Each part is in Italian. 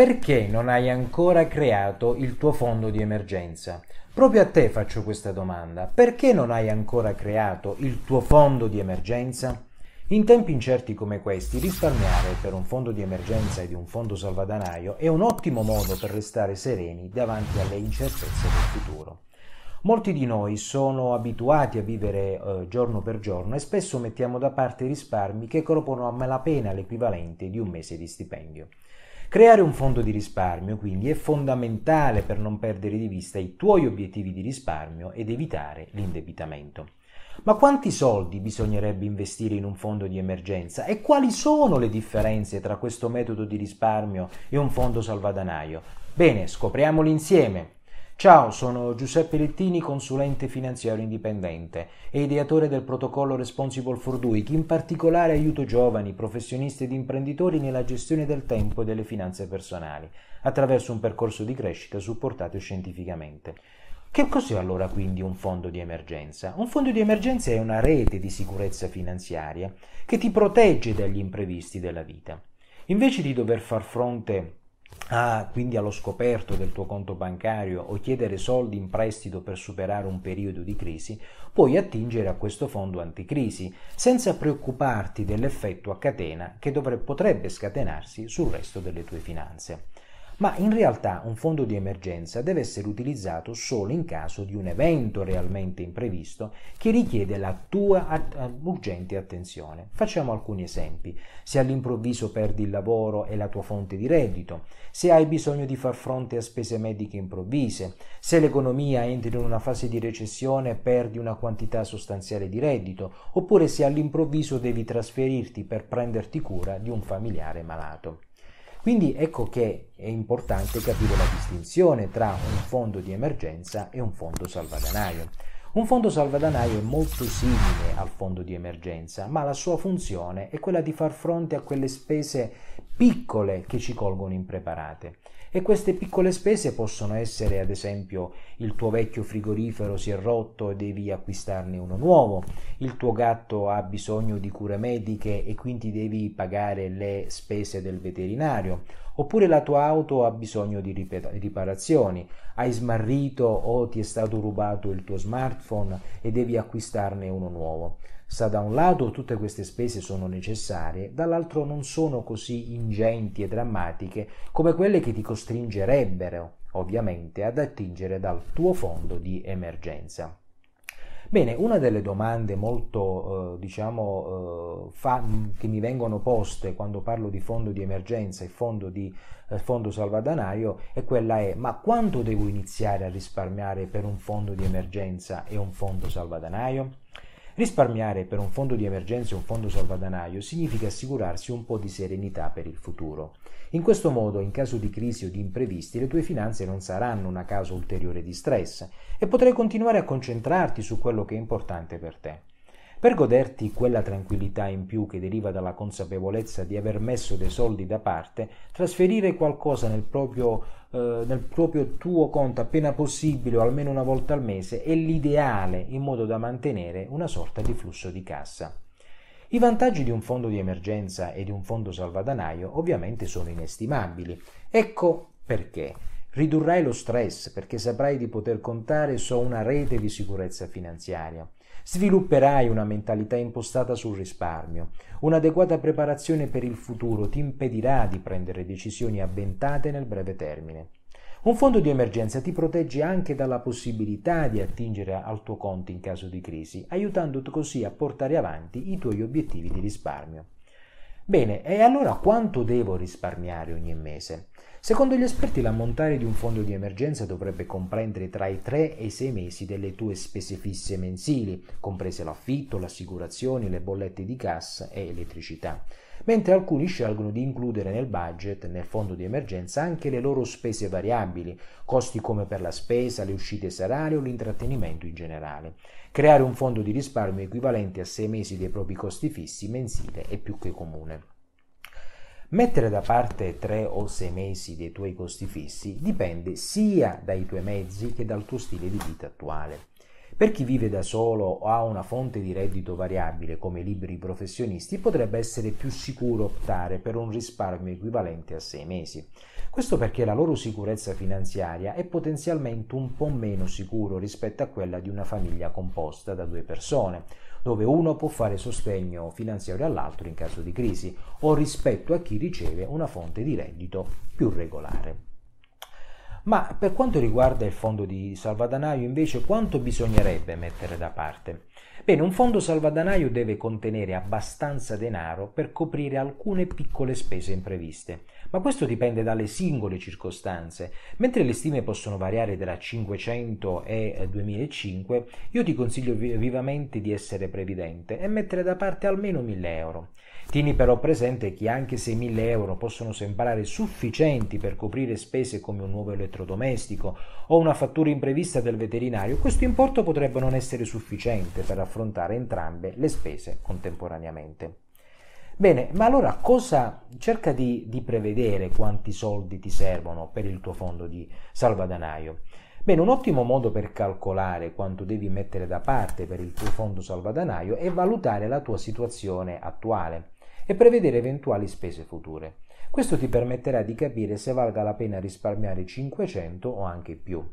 Perché non hai ancora creato il tuo fondo di emergenza? Proprio a te faccio questa domanda. Perché non hai ancora creato il tuo fondo di emergenza? In tempi incerti come questi, risparmiare per un fondo di emergenza e di un fondo salvadanaio è un ottimo modo per restare sereni davanti alle incertezze del futuro. Molti di noi sono abituati a vivere eh, giorno per giorno e spesso mettiamo da parte risparmi che corrono a malapena l'equivalente di un mese di stipendio. Creare un fondo di risparmio quindi è fondamentale per non perdere di vista i tuoi obiettivi di risparmio ed evitare l'indebitamento. Ma quanti soldi bisognerebbe investire in un fondo di emergenza e quali sono le differenze tra questo metodo di risparmio e un fondo salvadanaio? Bene, scopriamoli insieme. Ciao, sono Giuseppe Lettini, consulente finanziario indipendente e ideatore del protocollo Responsible for Doing, che in particolare aiuto giovani, professionisti ed imprenditori nella gestione del tempo e delle finanze personali, attraverso un percorso di crescita supportato scientificamente. Che cos'è allora quindi un fondo di emergenza? Un fondo di emergenza è una rete di sicurezza finanziaria che ti protegge dagli imprevisti della vita. Invece di dover far fronte ah, quindi allo scoperto del tuo conto bancario o chiedere soldi in prestito per superare un periodo di crisi, puoi attingere a questo fondo anticrisi senza preoccuparti dell'effetto a catena che dovrebbe, potrebbe scatenarsi sul resto delle tue finanze ma in realtà un fondo di emergenza deve essere utilizzato solo in caso di un evento realmente imprevisto che richiede la tua at- urgente attenzione. Facciamo alcuni esempi. Se all'improvviso perdi il lavoro e la tua fonte di reddito, se hai bisogno di far fronte a spese mediche improvvise, se l'economia entra in una fase di recessione e perdi una quantità sostanziale di reddito, oppure se all'improvviso devi trasferirti per prenderti cura di un familiare malato. Quindi ecco che è importante capire la distinzione tra un fondo di emergenza e un fondo salvadanaio. Un fondo salvadanaio è molto simile al fondo di emergenza, ma la sua funzione è quella di far fronte a quelle spese piccole che ci colgono impreparate. E queste piccole spese possono essere, ad esempio, il tuo vecchio frigorifero si è rotto e devi acquistarne uno nuovo, il tuo gatto ha bisogno di cure mediche e quindi devi pagare le spese del veterinario, oppure la tua auto ha bisogno di riparazioni, hai smarrito o ti è stato rubato il tuo smartphone e devi acquistarne uno nuovo. Sa da un lato tutte queste spese sono necessarie, dall'altro non sono così ingenti e drammatiche come quelle che ti costringerebbero, ovviamente, ad attingere dal tuo fondo di emergenza. Bene, una delle domande molto, eh, diciamo, eh, fa, che mi vengono poste quando parlo di fondo di emergenza e fondo, di, eh, fondo salvadanaio è quella è, ma quando devo iniziare a risparmiare per un fondo di emergenza e un fondo salvadanaio? Risparmiare per un fondo di emergenza e un fondo salvadanaio significa assicurarsi un po' di serenità per il futuro. In questo modo, in caso di crisi o di imprevisti, le tue finanze non saranno una causa ulteriore di stress e potrai continuare a concentrarti su quello che è importante per te. Per goderti quella tranquillità in più che deriva dalla consapevolezza di aver messo dei soldi da parte, trasferire qualcosa nel proprio, eh, nel proprio tuo conto appena possibile o almeno una volta al mese è l'ideale in modo da mantenere una sorta di flusso di cassa. I vantaggi di un fondo di emergenza e di un fondo salvadanaio ovviamente sono inestimabili. Ecco perché. Ridurrai lo stress perché saprai di poter contare su una rete di sicurezza finanziaria. Svilupperai una mentalità impostata sul risparmio. Un'adeguata preparazione per il futuro ti impedirà di prendere decisioni avventate nel breve termine. Un fondo di emergenza ti protegge anche dalla possibilità di attingere al tuo conto in caso di crisi, aiutandoti così a portare avanti i tuoi obiettivi di risparmio. Bene, e allora quanto devo risparmiare ogni mese? Secondo gli esperti l'ammontare di un fondo di emergenza dovrebbe comprendere tra i 3 e i 6 mesi delle tue spese fisse mensili, comprese l'affitto, le assicurazioni, le bollette di gas e elettricità, mentre alcuni scelgono di includere nel budget, nel fondo di emergenza, anche le loro spese variabili, costi come per la spesa, le uscite serali o l'intrattenimento in generale. Creare un fondo di risparmio equivalente a 6 mesi dei propri costi fissi mensile è più che comune. Mettere da parte tre o sei mesi dei tuoi costi fissi dipende sia dai tuoi mezzi che dal tuo stile di vita attuale. Per chi vive da solo o ha una fonte di reddito variabile come liberi professionisti potrebbe essere più sicuro optare per un risparmio equivalente a sei mesi. Questo perché la loro sicurezza finanziaria è potenzialmente un po' meno sicuro rispetto a quella di una famiglia composta da due persone, dove uno può fare sostegno finanziario all'altro in caso di crisi, o rispetto a chi riceve una fonte di reddito più regolare. Ma per quanto riguarda il fondo di salvadanaio, invece, quanto bisognerebbe mettere da parte? Bene, un fondo salvadanaio deve contenere abbastanza denaro per coprire alcune piccole spese impreviste, ma questo dipende dalle singole circostanze. Mentre le stime possono variare tra 500 e 2005, io ti consiglio vivamente di essere previdente e mettere da parte almeno 1000 euro. Tieni però presente che anche se 1000 euro possono sembrare sufficienti per coprire spese come un nuovo elettrodomestico o una fattura imprevista del veterinario, questo importo potrebbe non essere sufficiente per affrontare entrambe le spese contemporaneamente. Bene, ma allora cosa cerca di, di prevedere quanti soldi ti servono per il tuo fondo di salvadanaio? Bene, un ottimo modo per calcolare quanto devi mettere da parte per il tuo fondo salvadanaio è valutare la tua situazione attuale e prevedere eventuali spese future. Questo ti permetterà di capire se valga la pena risparmiare 500 o anche più.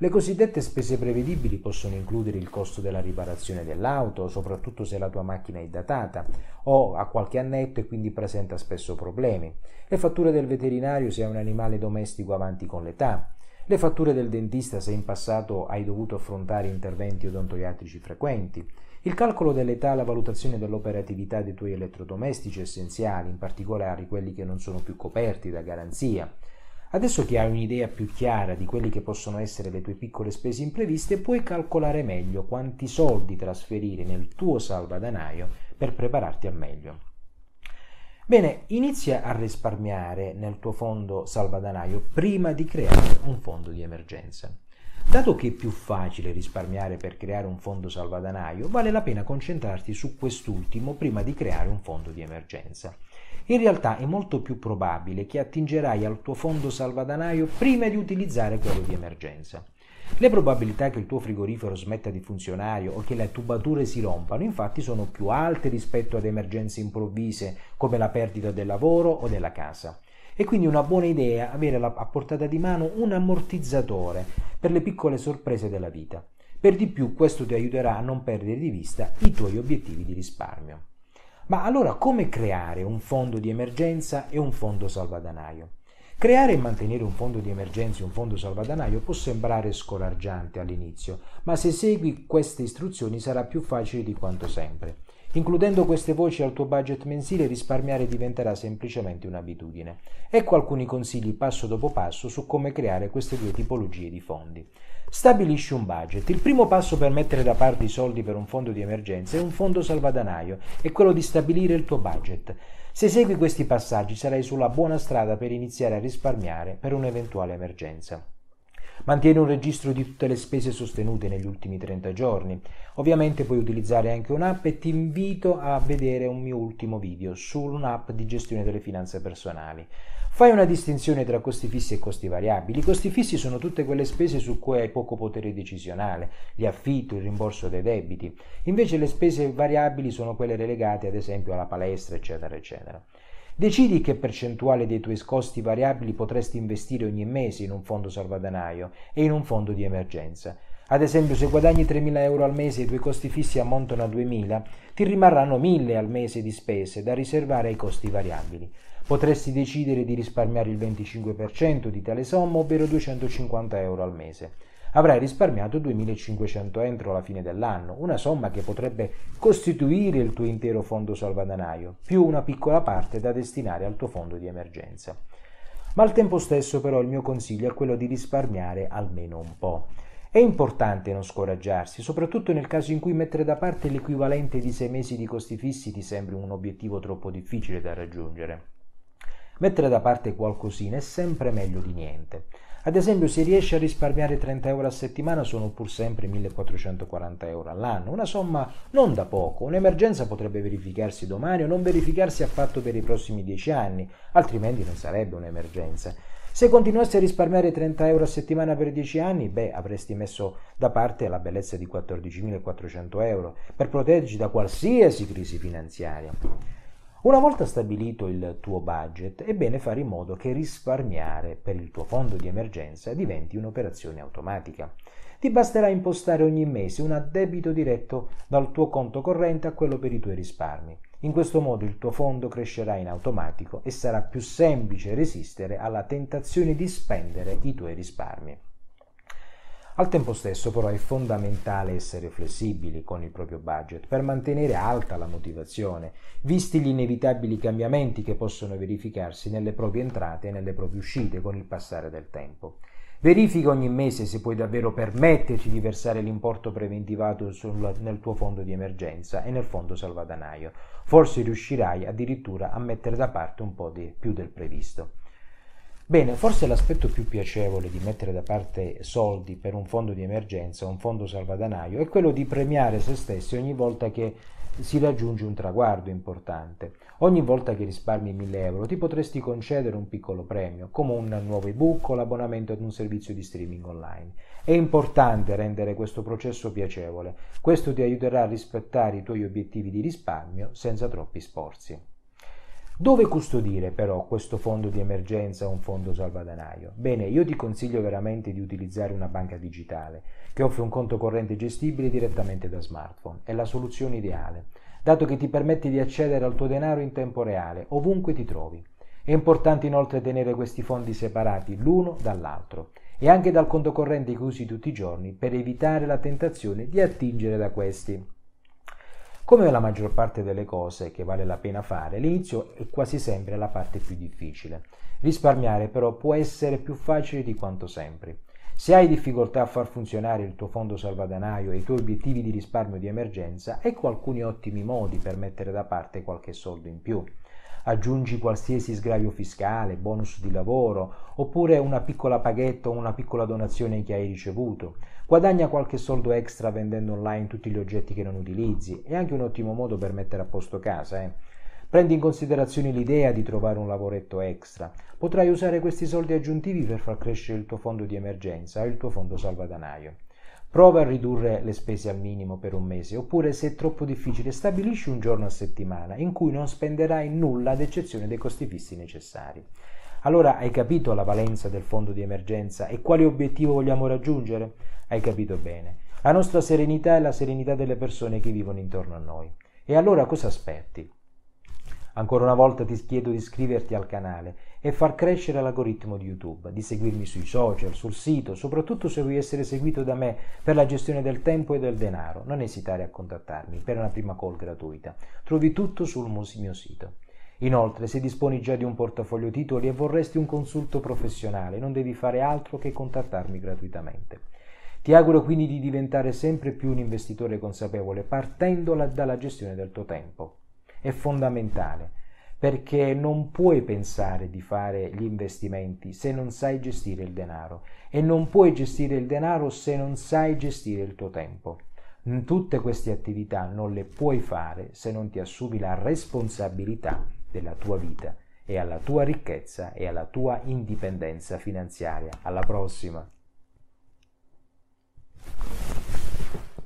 Le cosiddette spese prevedibili possono includere il costo della riparazione dell'auto, soprattutto se la tua macchina è datata o ha qualche annetto e quindi presenta spesso problemi, le fatture del veterinario se hai un animale domestico avanti con l'età, le fatture del dentista se in passato hai dovuto affrontare interventi odontoiatrici frequenti, il calcolo dell'età e la valutazione dell'operatività dei tuoi elettrodomestici essenziali, in particolare quelli che non sono più coperti da garanzia. Adesso che hai un'idea più chiara di quelli che possono essere le tue piccole spese impreviste, puoi calcolare meglio quanti soldi trasferire nel tuo salvadanaio per prepararti al meglio. Bene, inizia a risparmiare nel tuo fondo salvadanaio prima di creare un fondo di emergenza. Dato che è più facile risparmiare per creare un fondo salvadanaio, vale la pena concentrarti su quest'ultimo prima di creare un fondo di emergenza. In realtà è molto più probabile che attingerai al tuo fondo salvadanaio prima di utilizzare quello di emergenza. Le probabilità che il tuo frigorifero smetta di funzionare o che le tubature si rompano infatti sono più alte rispetto ad emergenze improvvise come la perdita del lavoro o della casa. È quindi una buona idea avere a portata di mano un ammortizzatore per le piccole sorprese della vita. Per di più questo ti aiuterà a non perdere di vista i tuoi obiettivi di risparmio. Ma allora come creare un fondo di emergenza e un fondo salvadanaio? Creare e mantenere un fondo di emergenza e un fondo salvadanaio può sembrare scoraggiante all'inizio, ma se segui queste istruzioni sarà più facile di quanto sempre. Includendo queste voci al tuo budget mensile risparmiare diventerà semplicemente un'abitudine. Ecco alcuni consigli passo dopo passo su come creare queste due tipologie di fondi. Stabilisci un budget. Il primo passo per mettere da parte i soldi per un fondo di emergenza è un fondo salvadanaio, è quello di stabilire il tuo budget. Se segui questi passaggi sarai sulla buona strada per iniziare a risparmiare per un'eventuale emergenza. Mantieni un registro di tutte le spese sostenute negli ultimi 30 giorni. Ovviamente puoi utilizzare anche un'app e ti invito a vedere un mio ultimo video su un'app di gestione delle finanze personali. Fai una distinzione tra costi fissi e costi variabili. I costi fissi sono tutte quelle spese su cui hai poco potere decisionale, gli affitti, il rimborso dei debiti. Invece le spese variabili sono quelle relegate ad esempio alla palestra, eccetera, eccetera. Decidi che percentuale dei tuoi costi variabili potresti investire ogni mese in un fondo salvadanaio e in un fondo di emergenza. Ad esempio, se guadagni 3.000 euro al mese e i tuoi costi fissi ammontano a 2.000, ti rimarranno 1.000 al mese di spese da riservare ai costi variabili. Potresti decidere di risparmiare il 25% di tale somma, ovvero 250 euro al mese avrai risparmiato 2.500 entro la fine dell'anno, una somma che potrebbe costituire il tuo intero fondo salvadanaio, più una piccola parte da destinare al tuo fondo di emergenza. Ma al tempo stesso però il mio consiglio è quello di risparmiare almeno un po'. È importante non scoraggiarsi, soprattutto nel caso in cui mettere da parte l'equivalente di sei mesi di costi fissi ti sembri un obiettivo troppo difficile da raggiungere. Mettere da parte qualcosina è sempre meglio di niente. Ad esempio, se riesci a risparmiare 30 euro a settimana sono pur sempre 1440 euro all'anno, una somma non da poco. Un'emergenza potrebbe verificarsi domani o non verificarsi affatto per i prossimi 10 anni, altrimenti non sarebbe un'emergenza. Se continuassi a risparmiare 30 euro a settimana per 10 anni, beh, avresti messo da parte la bellezza di 14.400 euro per proteggerti da qualsiasi crisi finanziaria. Una volta stabilito il tuo budget, è bene fare in modo che risparmiare per il tuo fondo di emergenza diventi un'operazione automatica. Ti basterà impostare ogni mese un addebito diretto dal tuo conto corrente a quello per i tuoi risparmi. In questo modo il tuo fondo crescerà in automatico e sarà più semplice resistere alla tentazione di spendere i tuoi risparmi. Al tempo stesso però è fondamentale essere flessibili con il proprio budget per mantenere alta la motivazione, visti gli inevitabili cambiamenti che possono verificarsi nelle proprie entrate e nelle proprie uscite con il passare del tempo. Verifica ogni mese se puoi davvero permetterti di versare l'importo preventivato sul, nel tuo fondo di emergenza e nel fondo salvadanaio. Forse riuscirai addirittura a mettere da parte un po' di più del previsto. Bene, forse l'aspetto più piacevole di mettere da parte soldi per un fondo di emergenza, un fondo salvadanaio, è quello di premiare se stessi ogni volta che si raggiunge un traguardo importante. Ogni volta che risparmi 1000 euro ti potresti concedere un piccolo premio, come un nuovo ebook o l'abbonamento ad un servizio di streaming online. È importante rendere questo processo piacevole, questo ti aiuterà a rispettare i tuoi obiettivi di risparmio senza troppi sforzi. Dove custodire però questo fondo di emergenza o un fondo salvadanaio? Bene, io ti consiglio veramente di utilizzare una banca digitale che offre un conto corrente gestibile direttamente da smartphone. È la soluzione ideale, dato che ti permette di accedere al tuo denaro in tempo reale, ovunque ti trovi. È importante inoltre tenere questi fondi separati l'uno dall'altro e anche dal conto corrente che usi tutti i giorni per evitare la tentazione di attingere da questi. Come la maggior parte delle cose che vale la pena fare, l'inizio è quasi sempre la parte più difficile. Risparmiare però può essere più facile di quanto sembri. Se hai difficoltà a far funzionare il tuo fondo salvadanaio e i tuoi obiettivi di risparmio di emergenza, ecco alcuni ottimi modi per mettere da parte qualche soldo in più. Aggiungi qualsiasi sgravio fiscale, bonus di lavoro, oppure una piccola paghetta o una piccola donazione che hai ricevuto. Guadagna qualche soldo extra vendendo online tutti gli oggetti che non utilizzi, è anche un ottimo modo per mettere a posto casa. Eh. Prendi in considerazione l'idea di trovare un lavoretto extra. Potrai usare questi soldi aggiuntivi per far crescere il tuo fondo di emergenza o il tuo fondo salvadanaio. Prova a ridurre le spese al minimo per un mese, oppure se è troppo difficile stabilisci un giorno a settimana in cui non spenderai nulla ad eccezione dei costi fissi necessari. Allora hai capito la valenza del fondo di emergenza e quale obiettivo vogliamo raggiungere? Hai capito bene. La nostra serenità è la serenità delle persone che vivono intorno a noi. E allora cosa aspetti? Ancora una volta ti chiedo di iscriverti al canale e far crescere l'algoritmo di YouTube, di seguirmi sui social, sul sito, soprattutto se vuoi essere seguito da me per la gestione del tempo e del denaro. Non esitare a contattarmi per una prima call gratuita. Trovi tutto sul mio sito. Inoltre, se disponi già di un portafoglio titoli e vorresti un consulto professionale, non devi fare altro che contattarmi gratuitamente. Ti auguro quindi di diventare sempre più un investitore consapevole partendo dalla gestione del tuo tempo. È fondamentale perché non puoi pensare di fare gli investimenti se non sai gestire il denaro e non puoi gestire il denaro se non sai gestire il tuo tempo. Tutte queste attività non le puoi fare se non ti assumi la responsabilità della tua vita e alla tua ricchezza e alla tua indipendenza finanziaria. Alla prossima!